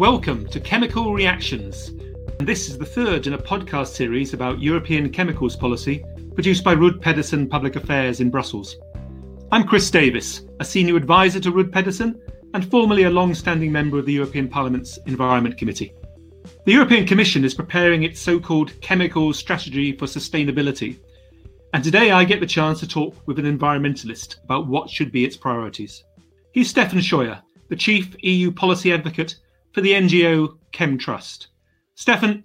Welcome to Chemical Reactions. This is the third in a podcast series about European chemicals policy produced by Rud Pedersen Public Affairs in Brussels. I'm Chris Davies, a senior advisor to Rud Pedersen and formerly a long standing member of the European Parliament's Environment Committee. The European Commission is preparing its so called Chemicals Strategy for Sustainability. And today I get the chance to talk with an environmentalist about what should be its priorities. He's Stefan Scheuer, the Chief EU Policy Advocate for the NGO CHEM Trust. Stefan,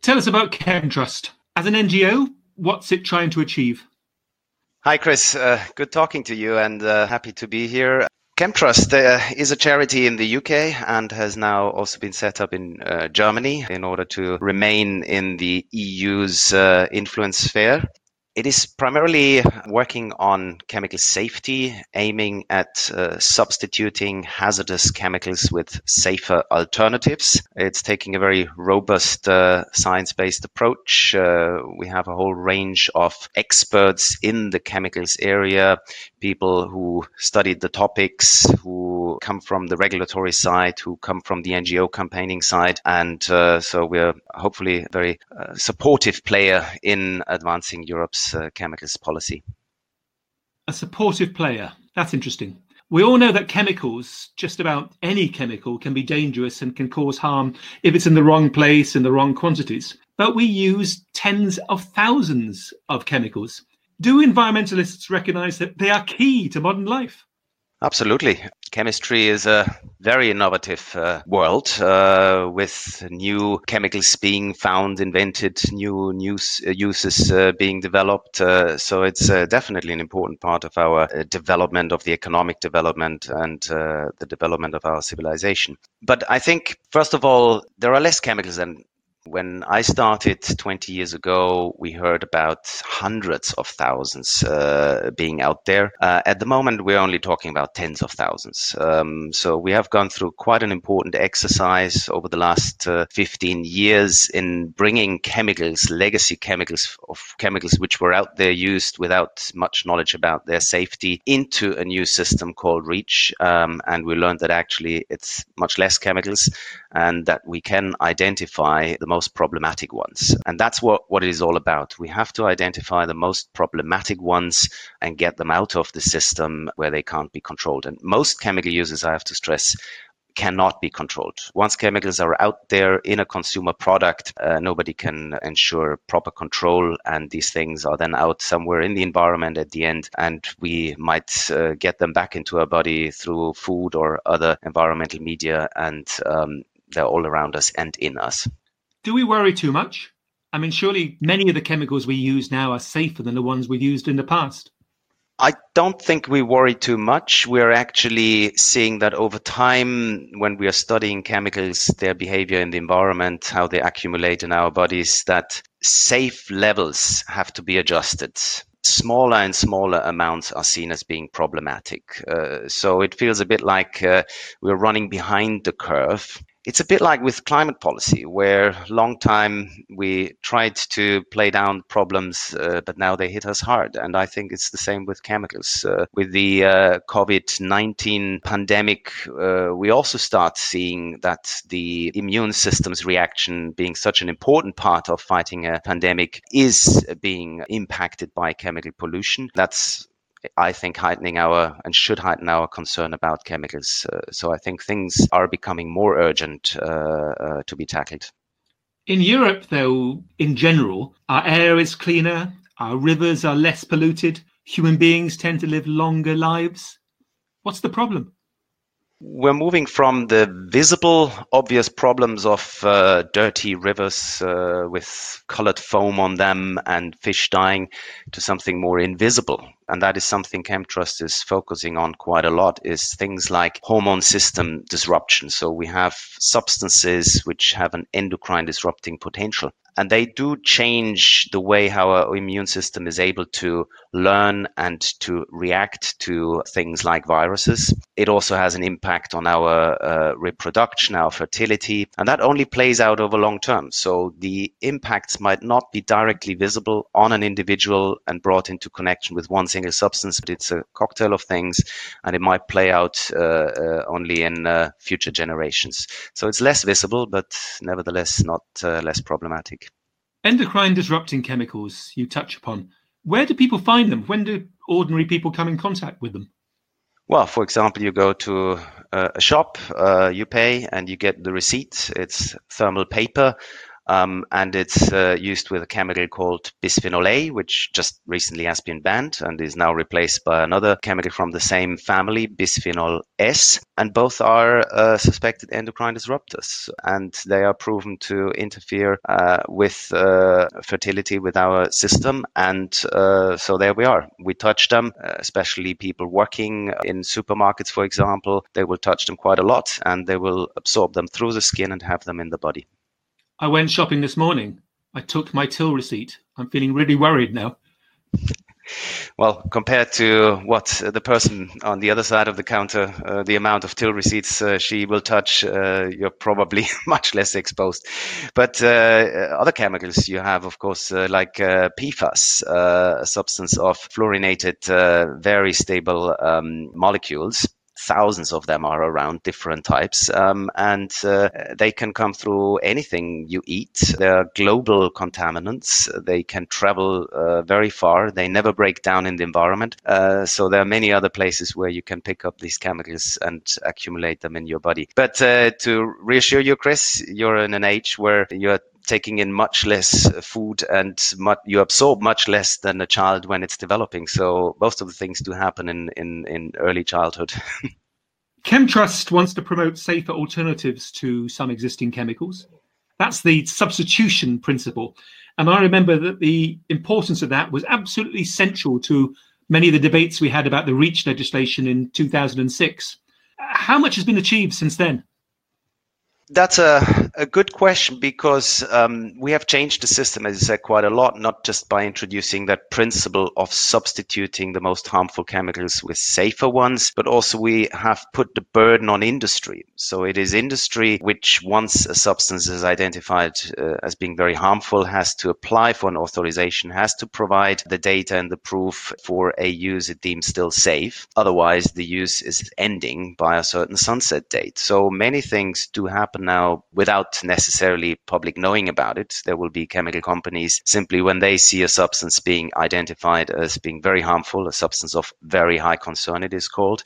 tell us about CHEM Trust. As an NGO, what's it trying to achieve? Hi, Chris. Uh, good talking to you and uh, happy to be here. CHEM Trust uh, is a charity in the UK and has now also been set up in uh, Germany in order to remain in the EU's uh, influence sphere. It is primarily working on chemical safety, aiming at uh, substituting hazardous chemicals with safer alternatives. It's taking a very robust uh, science based approach. Uh, we have a whole range of experts in the chemicals area, people who studied the topics, who come from the regulatory side, who come from the NGO campaigning side. And uh, so we're hopefully a very uh, supportive player in advancing Europe's uh, chemicals policy. A supportive player. That's interesting. We all know that chemicals, just about any chemical, can be dangerous and can cause harm if it's in the wrong place in the wrong quantities. But we use tens of thousands of chemicals. Do environmentalists recognize that they are key to modern life? Absolutely. Chemistry is a very innovative uh, world uh, with new chemicals being found, invented, new, new uh, uses uh, being developed. Uh, so it's uh, definitely an important part of our development, of the economic development, and the development of our civilization. But I think, first of all, there are less chemicals than when I started 20 years ago, we heard about hundreds of thousands uh, being out there. Uh, at the moment, we're only talking about tens of thousands. Um, so we have gone through quite an important exercise over the last uh, 15 years in bringing chemicals, legacy chemicals of chemicals which were out there used without much knowledge about their safety into a new system called REACH. Um, and we learned that actually it's much less chemicals and that we can identify the most problematic ones. And that's what, what it is all about. We have to identify the most problematic ones and get them out of the system where they can't be controlled. And most chemical users, I have to stress, cannot be controlled. Once chemicals are out there in a consumer product, uh, nobody can ensure proper control, and these things are then out somewhere in the environment at the end, and we might uh, get them back into our body through food or other environmental media, and um, they're all around us and in us. Do we worry too much? I mean, surely many of the chemicals we use now are safer than the ones we've used in the past. I don't think we worry too much. We're actually seeing that over time, when we are studying chemicals, their behavior in the environment, how they accumulate in our bodies, that safe levels have to be adjusted. Smaller and smaller amounts are seen as being problematic. Uh, so it feels a bit like uh, we're running behind the curve it's a bit like with climate policy, where long time we tried to play down problems, uh, but now they hit us hard. And I think it's the same with chemicals. Uh, with the uh, COVID 19 pandemic, uh, we also start seeing that the immune system's reaction, being such an important part of fighting a pandemic, is being impacted by chemical pollution. That's I think heightening our and should heighten our concern about chemicals. Uh, so I think things are becoming more urgent uh, uh, to be tackled. In Europe, though, in general, our air is cleaner, our rivers are less polluted, human beings tend to live longer lives. What's the problem? we're moving from the visible, obvious problems of uh, dirty rivers uh, with colored foam on them and fish dying to something more invisible. And that is something CHEM Trust is focusing on quite a lot is things like hormone system disruption. So we have substances which have an endocrine disrupting potential and they do change the way how our immune system is able to learn and to react to things like viruses. it also has an impact on our uh, reproduction, our fertility, and that only plays out over long term. So the impacts might not be directly visible on an individual and brought into connection with one single substance, but it's a cocktail of things, and it might play out uh, uh, only in uh, future generations. So it's less visible, but nevertheless not uh, less problematic. Endocrine disrupting chemicals you touch upon. Where do people find them? When do ordinary people come in contact with them? Well, for example, you go to a shop, uh, you pay, and you get the receipt. It's thermal paper um, and it's uh, used with a chemical called bisphenol A, which just recently has been banned and is now replaced by another chemical from the same family, bisphenol S. And both are uh, suspected endocrine disruptors, and they are proven to interfere uh, with uh, fertility with our system. And uh, so there we are. We touch them, uh, especially people working in supermarkets, for example. They will touch them quite a lot, and they will absorb them through the skin and have them in the body. I went shopping this morning. I took my till receipt. I'm feeling really worried now. Well, compared to what the person on the other side of the counter, uh, the amount of till receipts uh, she will touch, uh, you're probably much less exposed. But uh, other chemicals you have, of course, uh, like uh, PFAS, a substance of fluorinated, very stable um, molecules thousands of them are around different types um, and uh, they can come through anything you eat. They're global contaminants. They can travel uh, very far. They never break down in the environment. Uh, so there are many other places where you can pick up these chemicals and accumulate them in your body. But uh, to reassure you chris you're in an age where you're taking in much less food and much, you absorb much less than a child when it's developing. So most of the things do happen in, in, in early childhood. CHEM Trust wants to promote safer alternatives to some existing chemicals. That's the substitution principle. And I remember that the importance of that was absolutely central to many of the debates we had about the REACH legislation in 2006. How much has been achieved since then? That's a, a good question because um, we have changed the system, as you said, quite a lot, not just by introducing that principle of substituting the most harmful chemicals with safer ones, but also we have put the burden on industry. So it is industry which, once a substance is identified uh, as being very harmful, has to apply for an authorization, has to provide the data and the proof for a use it deems still safe. Otherwise, the use is ending by a certain sunset date. So many things do happen now without necessarily public knowing about it. There will be chemical companies simply when they see a substance being identified as being very harmful, a substance of very high concern, it is called.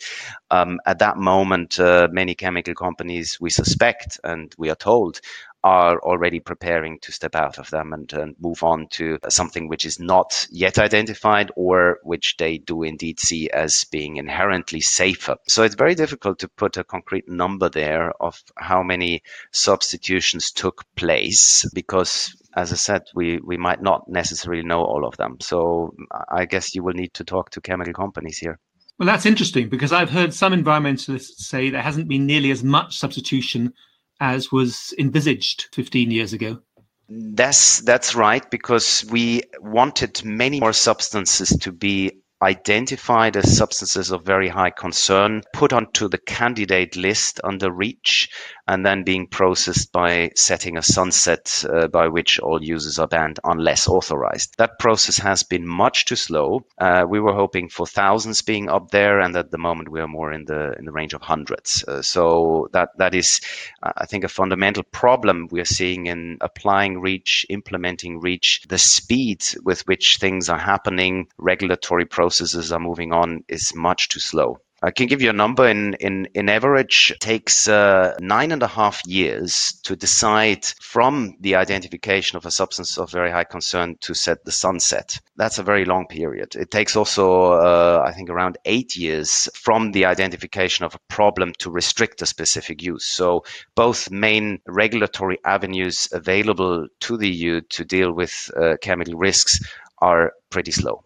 Um, at that moment, uh, many chemical companies, we suspect and we are told, are already preparing to step out of them and, and, move on to something which is not yet identified or which they do indeed see as being inherently safer. So it's very difficult to put a concrete number there of how many substitutions took place because as I said, we, we might not necessarily know all of them. So I guess you will need to talk to chemical companies here. Well, that's interesting because I've heard some environmentalists say there hasn't been nearly as much substitution as was envisaged 15 years ago. That's that's right because we wanted many more substances to be identified as substances of very high concern, put onto the candidate list under REACH, and then being processed by setting a sunset uh, by which all users are banned unless authorized. That process has been much too slow. Uh, we were hoping for thousands being up there, and at the moment we are more in the in the range of hundreds. Uh, so that that is, uh, I think, a fundamental problem we are seeing in applying REACH, implementing REACH. The speed with which things are happening, regulatory processes are moving on, is much too slow. I can give you a number. In in in average, it takes uh, nine and a half years to decide from the identification of a substance of very high concern to set the sunset. That's a very long period. It takes also, uh, I think, around eight years from the identification of a problem to restrict a specific use. So both main regulatory avenues available to the EU to deal with uh, chemical risks are pretty slow.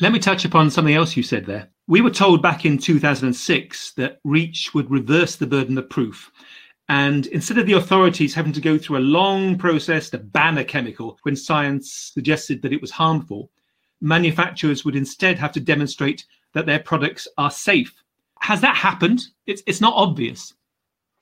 Let me touch upon something else you said there. We were told back in 2006 that REACH would reverse the burden of proof. And instead of the authorities having to go through a long process to ban a chemical when science suggested that it was harmful, manufacturers would instead have to demonstrate that their products are safe. Has that happened? It's, it's not obvious.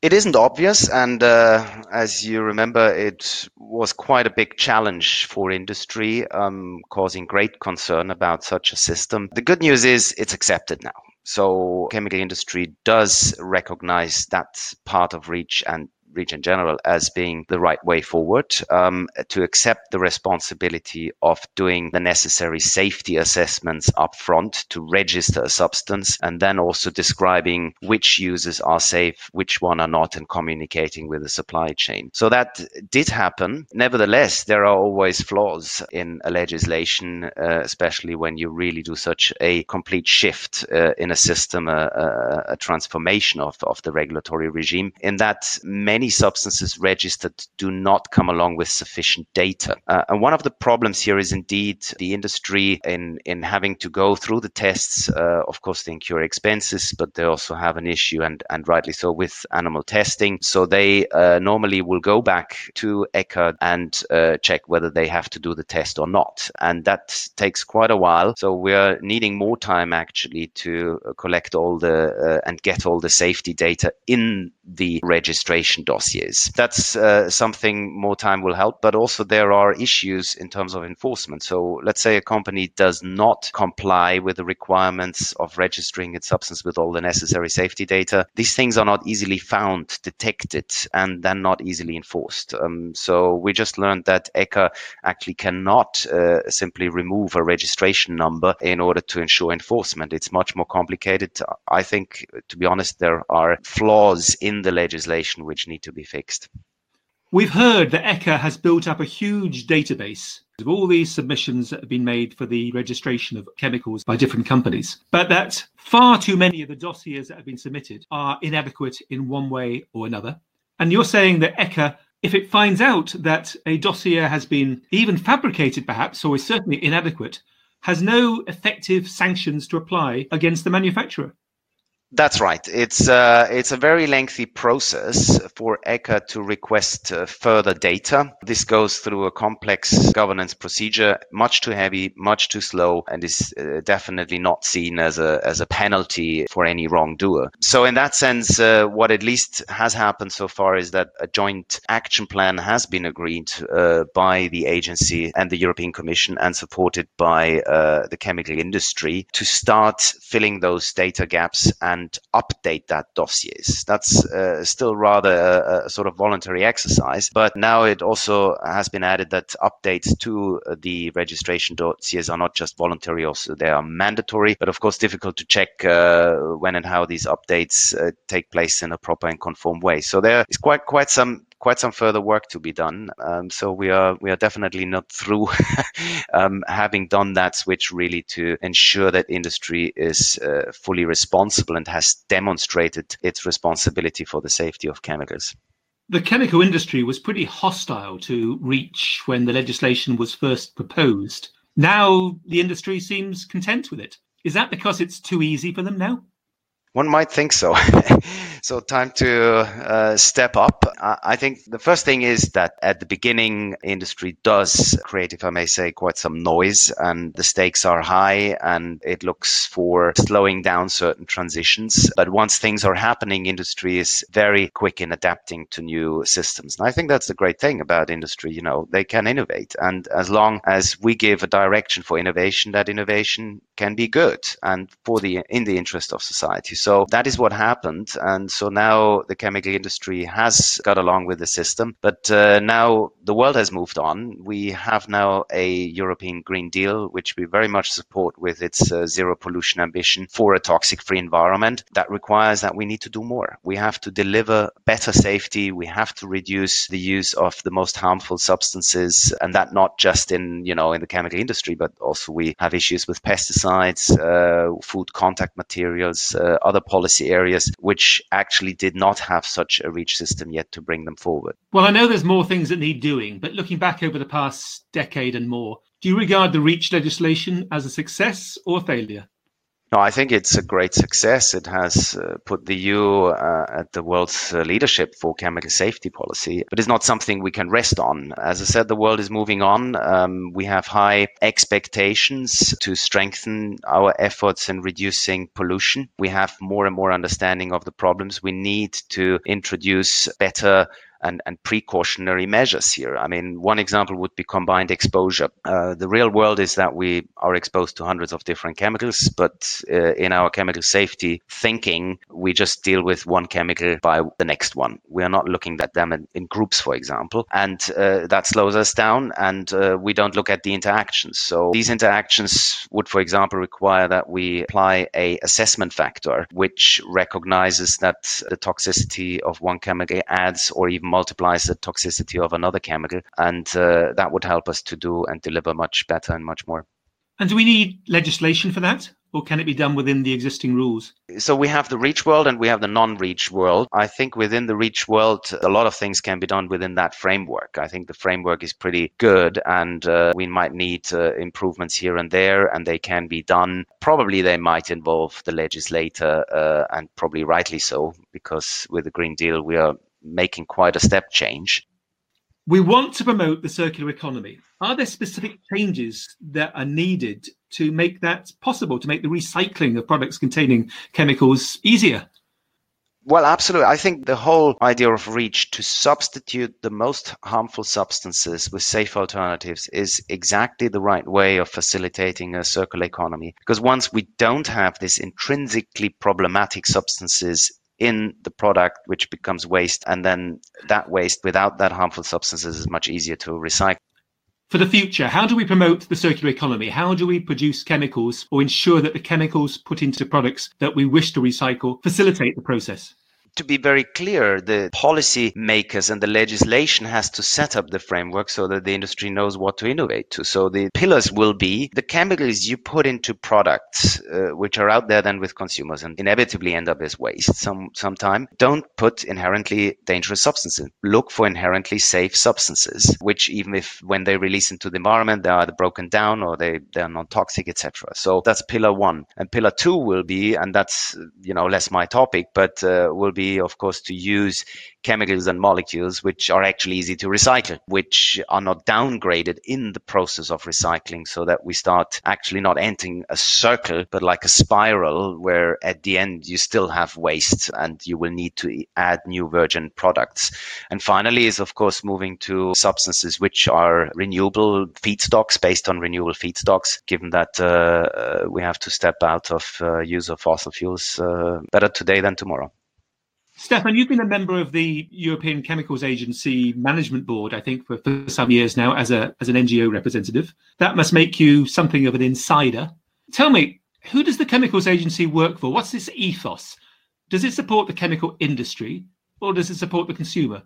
It isn't obvious, and uh, as you remember, it was quite a big challenge for industry, um, causing great concern about such a system. The good news is it's accepted now. So, chemical industry does recognize that part of REACH and In general as being the right way forward um, to accept the responsibility of doing the necessary safety assessments upfront to register a substance and then also describing which users are safe, which one are not, and communicating with the supply chain. So that did happen. Nevertheless, there are always flaws in a legislation, uh, especially when you really do such a complete shift uh, in a system, a, a, a transformation of, of the regulatory regime, in that many many substances registered do not come along with sufficient data. Uh, and one of the problems here is indeed the industry in, in having to go through the tests. Uh, of course, they incur expenses, but they also have an issue, and, and rightly so, with animal testing. So they uh, normally will go back to ECHA and uh, check whether they have to do the test or not. And that takes quite a while. So we're needing more time actually to collect all the uh, and get all the safety data in the registration dossiers. That's uh, something more time will help, but also there are issues in terms of enforcement. So let's say a company does not comply with the requirements of registering its substance with all the necessary safety data. These things are not easily found, detected, and then not easily enforced. Um, so we just learned that ECHA actually cannot uh, simply remove a registration number in order to ensure enforcement. It's much more complicated. I think, to be honest, there are flaws in the legislation which need to be fixed. We've heard that ECHA has built up a huge database of all these submissions that have been made for the registration of chemicals by different companies, but that far too many of the dossiers that have been submitted are inadequate in one way or another. And you're saying that ECHA, if it finds out that a dossier has been even fabricated, perhaps, or is certainly inadequate, has no effective sanctions to apply against the manufacturer. That's right. It's uh, it's a very lengthy process for ECHA to request uh, further data. This goes through a complex governance procedure, much too heavy, much too slow, and is uh, definitely not seen as a as a penalty for any wrongdoer. So, in that sense, uh, what at least has happened so far is that a joint action plan has been agreed uh, by the agency and the European Commission, and supported by uh, the chemical industry to start filling those data gaps and and update that dossiers. That's uh, still rather a, a, sort of voluntary exercise, but now it also has been added that updates to the registration dossiers are not just voluntary, also they are mandatory, but of course difficult to check uh, when and how these updates uh, take place in a proper and conform way. So there is quite quite some quite some further work to be done. Um, so we are we are definitely not through um, having done that switch really to ensure that industry is uh, fully responsible and has demonstrated its responsibility for the safety of chemicals. The chemical industry was pretty hostile to REACH when the legislation was first proposed. Now the industry seems content with it. Is that because it's too easy for them now? One might think so. so time to uh, step up. I think the first thing is that at the beginning, industry does create, if I may say, quite some noise, and the stakes are high, and it looks for slowing down certain transitions. But once things are happening, industry is very quick in adapting to new systems, and I think that's the great thing about industry. You know, they can innovate, and as long as we give a direction for innovation, that innovation can be good and for the in the interest of society. So that is what happened. And so now the chemical industry has got along with the system. But uh, now the world has moved on. We have now a European Green Deal, which we very much support with its uh, zero pollution ambition for a toxic free environment. That requires that we need to do more. We have to deliver better safety. We have to reduce the use of the most harmful substances. And that not just in, you know, in the chemical industry, but also we have issues with pesticides, uh, food contact materials, uh, other policy areas which actually did not have such a reach system yet to bring them forward. Well, I know there's more things that need doing, but looking back over the past decade and more, do you regard the REACH legislation as a success or failure? No, I think it's a great success. It has uh, put the EU uh, at the world's uh, leadership for chemical safety policy, but it's not something we can rest on. As I said, the world is moving on. Um, we have high expectations to strengthen our efforts in reducing pollution. We have more and more understanding of the problems. We need to introduce better and, and precautionary measures here. I mean, one example would be combined exposure. Uh, the real world is that we are exposed to hundreds of different chemicals, but uh, in our chemical safety thinking, we just deal with one chemical by the next one. We are not looking at them in, in groups, for example, and uh, that slows us down, and uh, we don't look at the interactions. So these interactions would, for example, require that we apply a assessment factor, which recognizes that the toxicity of one chemical adds or even multiplies the toxicity of another chemical. And uh, that would help us to do and deliver much better and much more. And do we need legislation for that? Or can it be done within the existing rules? So we have the REACH world and we have the non REACH world. I think within the REACH world, a lot of things can be done within that framework. I think the framework is pretty good and uh, we might need uh, improvements here and there and they can be done. Probably they might involve the legislator uh, and probably rightly so because with the Green Deal, we are making quite a step change. We want to promote the circular economy. Are there specific changes that are needed to make that possible, to make the recycling of products containing chemicals easier? Well, absolutely. I think the whole idea of REACH to substitute the most harmful substances with safe alternatives is exactly the right way of facilitating a circular economy. Because once we don't have these intrinsically problematic substances in the product, which becomes waste. And then that waste without that harmful substances is much easier to recycle. For the future, how do we promote the circular economy? How do we produce chemicals or ensure that the chemicals put into products that we wish to recycle facilitate the process? To be very clear, the policy makers and the legislation has to set up the framework so that the industry knows what to innovate to. So the pillars will be the chemicals you put into products, uh, which are out there then with consumers and inevitably end up as waste some sometime. Don't put inherently dangerous substances. Look for inherently safe substances, which even if when they release into the environment, they are either broken down or they, they are non-toxic, etc. So that's pillar one. And pillar two will be, and that's, you know, less my topic, but uh, will be be, of course, to use chemicals and molecules which are actually easy to recycle, which are not downgraded in the process of recycling so that we start actually not entering a circle, but like a spiral where at the end you still have waste and you will need to add new virgin products. And finally is, of course, moving to substances which are renewable feedstocks based on renewable feedstocks, given that uh, uh, we have to step out of uh, use of fossil fuels uh, better today than tomorrow. Stefan, you've been a member of the European Chemicals Agency Management Board, I think, for, for some years now as a as an NGO representative. That must make you something of an insider. Tell me, who does the Chemicals Agency work for? What's this ethos? Does it support the chemical industry or does it support the consumer?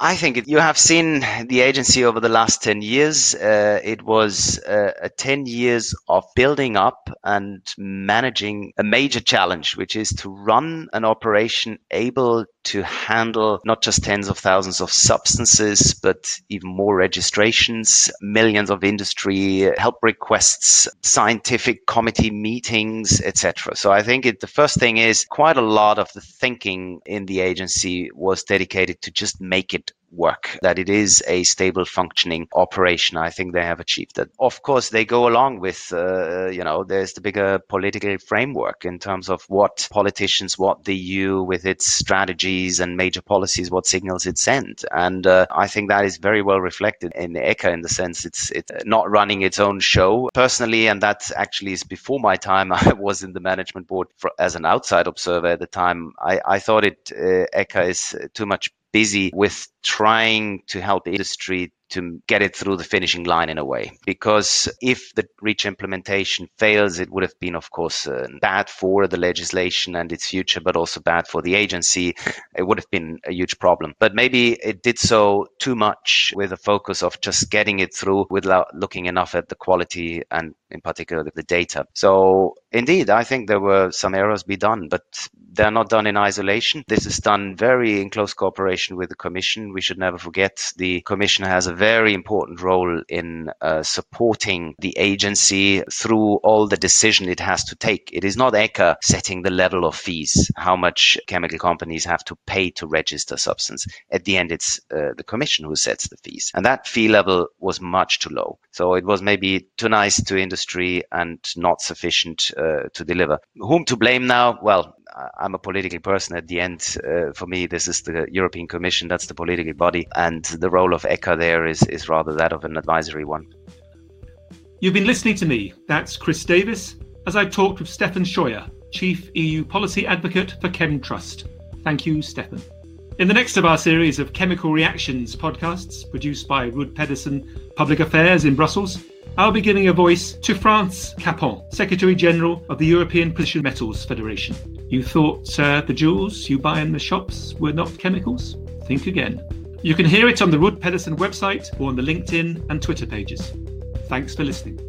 I think you have seen the agency over the last 10 years. Uh, it was uh, a 10 years of building up and managing a major challenge, which is to run an operation able to handle not just tens of thousands of substances, but even more registrations, millions of industry help requests, scientific committee meetings, etc. So I think it, the first thing is quite a lot of the thinking in the agency was dedicated to just make it work, that it is a stable functioning operation. I think they have achieved that. Of course, they go along with, uh, you know, there's the bigger political framework in terms of what politicians, what the EU with its strategies and major policies, what signals it sends. And uh, I think that is very well reflected in ECHA in the sense it's, it's not running its own show personally. And that actually is before my time. I was in the management board for, as an outside observer at the time. I, I thought it, uh, ECHA is too much busy with trying to help industry to get it through the finishing line in a way. Because if the REACH implementation fails, it would have been, of course, uh, bad for the legislation and its future, but also bad for the agency. It would have been a huge problem. But maybe it did so too much with a focus of just getting it through without looking enough at the quality and in particular the data. So indeed, I think there were some errors be done, but they're not done in isolation. This is done very in close cooperation with the Commission. We should never forget the Commission has a very important role in uh, supporting the agency through all the decision it has to take. It is not ECHA setting the level of fees, how much chemical companies have to pay to register substance. At the end, it's uh, the Commission who sets the fees. And that fee level was much too low. So it was maybe too nice to industry and not sufficient uh, to deliver. Whom to blame now? Well, I'm a political person at the end. Uh, for me, this is the European Commission, that's the political body. And the role of ECHA there is, is rather that of an advisory one. You've been listening to me, that's Chris Davies, as I've talked with Stefan Scheuer, Chief EU Policy Advocate for CHEM Trust. Thank you, Stefan. In the next of our series of chemical reactions podcasts, produced by Rud Pedersen Public Affairs in Brussels, I'll be giving a voice to France Capon, Secretary General of the European Precious Metals Federation. You thought the jewels you buy in the shops were not chemicals? Think again. You can hear it on the Rud Pedersen website or on the LinkedIn and Twitter pages. Thanks for listening.